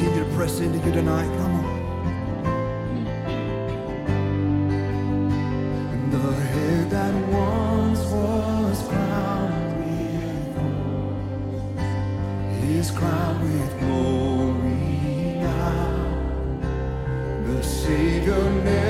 seem to press into you tonight. Come on. The head that once was crowned with is crowned with glory now. The Savior.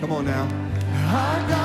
Come on now.